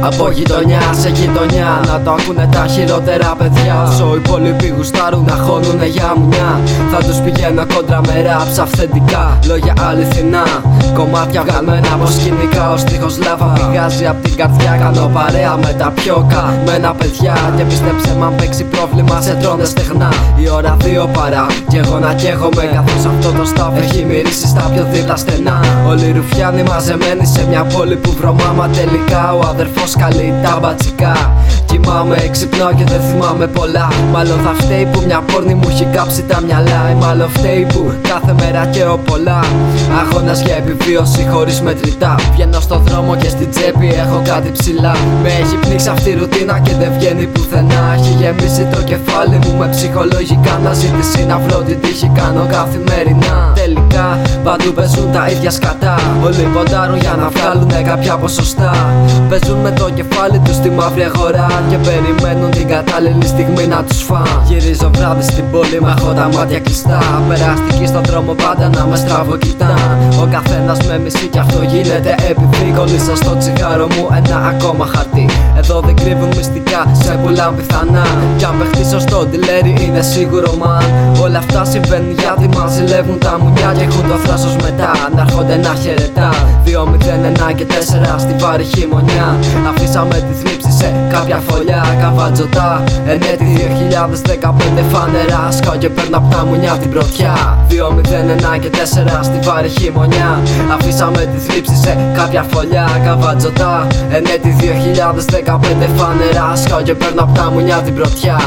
Από γειτονιά σε γειτονιά. Να το ακούνε τα χειρότερα παιδιά. Όσο οι υπόλοιποι γουστάρουν να χώνουνε για μουνιά. Θα τους πηγαίνω κόντρα με ράψ αυθεντικά. Λόγια αληθινά Κομμάτια βγαλμένα από σκηνικά. Ο στίχος λάβα πηγάζει από την καρδιά. Κάνω παρέα με τα πιο καμένα παιδιά. Και πίστεψε μ' αν παίξει πρόβλημα σε τρώνες στεγνά Η ώρα δύο παρά. Κι εγώ να καίγομαι Καθώς αυτό το στάφ έχει μυρίσει στα πιο δίπλα στενά. Όλοι ρουφιάνοι μαζεμένοι σε μια πόλη που βρωμάμα τελικά Ο αδερφός καλεί τα μπατσικά Κοιμάμαι, ξυπνάω και δεν θυμάμαι πολλά. Μάλλον θα φταίει που μια πόρνη μου έχει κάψει τα μυαλά. Ή μάλλον φταίει που κάθε μέρα καίω πολλά. Αγώνα για επιβίωση χωρίς μετρητά. Βγαίνω στο δρόμο και στην τσέπη έχω κάτι ψηλά. Με έχει πνίξει αυτή η ρουτίνα και δεν βγαίνει πουθενά. Έχει γεμίσει το κεφάλι μου με ψυχολογικά να ζήτηση να βρω την τύχη. Κάνω καθημερινά. Τελικά. Παντού παίζουν τα ίδια σκατά. Όλοι ποντάρουν για να βγάλουν κάποια ποσοστά. Παίζουν με το κεφάλι τους στη μαύρη αγορά και περιμένουν την κατάλληλη στιγμή να τους φαν Γυρίζω βράδυ στην πόλη με έχω τα μάτια κλειστά. Περαστική στον δρόμο πάντα να με στραβό κοιτά. Ο καθένας με μισή κι αυτό γίνεται επειδή κολλήσα στο τσιγάρο μου ένα ακόμα χαρτί. Εδώ δεν κρύβουν μυστικά, σε πουλάν πιθανά. Κι αν παιχτήσω στο τηλέρι είναι σίγουρο man Όλα αυτά συμβαίνουν γιατί μας ζηλεύουν τα μουνιά και έχουν το θράσος μετά Να έρχονται να χαιρετά. 2, 0, 1 και 4 στη βάρη χειμωνιά. Αφήσαμε τη θλίψη σε κάποια φωλιά καβατζωτά Ενέτη 2015 φανερά Σκάω και παίρνω απ' τα μουνιά την πρωτιά. 2, 0, 1 και 4 στη βάρη χειμωνιά. Αφήσαμε τη θλίψη σε κάποια φωλιά καβατζωτά Ενέτη 2015 φανερά Σκάω και παίρνω απ' τα μουνιά την πρωτιά